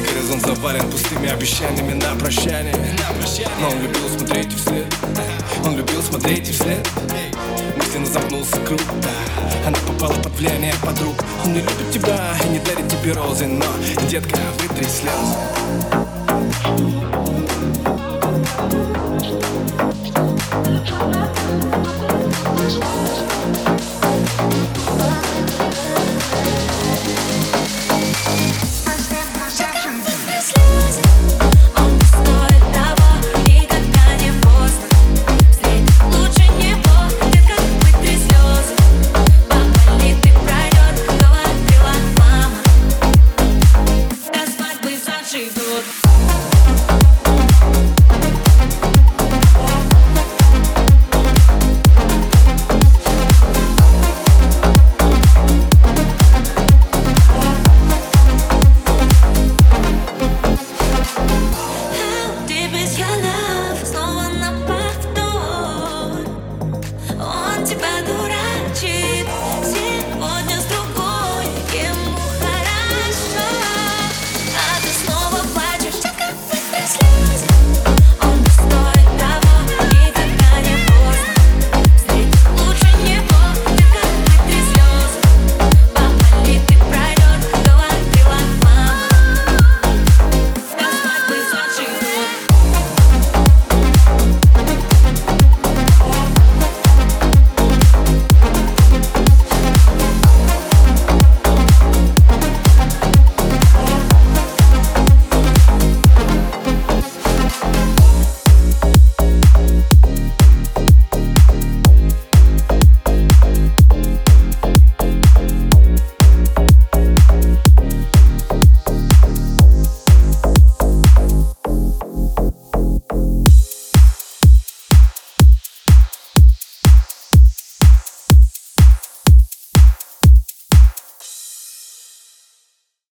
Горизонт завален пустыми обещаниями на прощание. Но он любил смотреть вслед. Он любил смотреть вслед. Мысленно замкнулся круг. Она попала под влияние подруг. Он не любит тебя и не дарит тебе розы Но, детка, вытри слезы.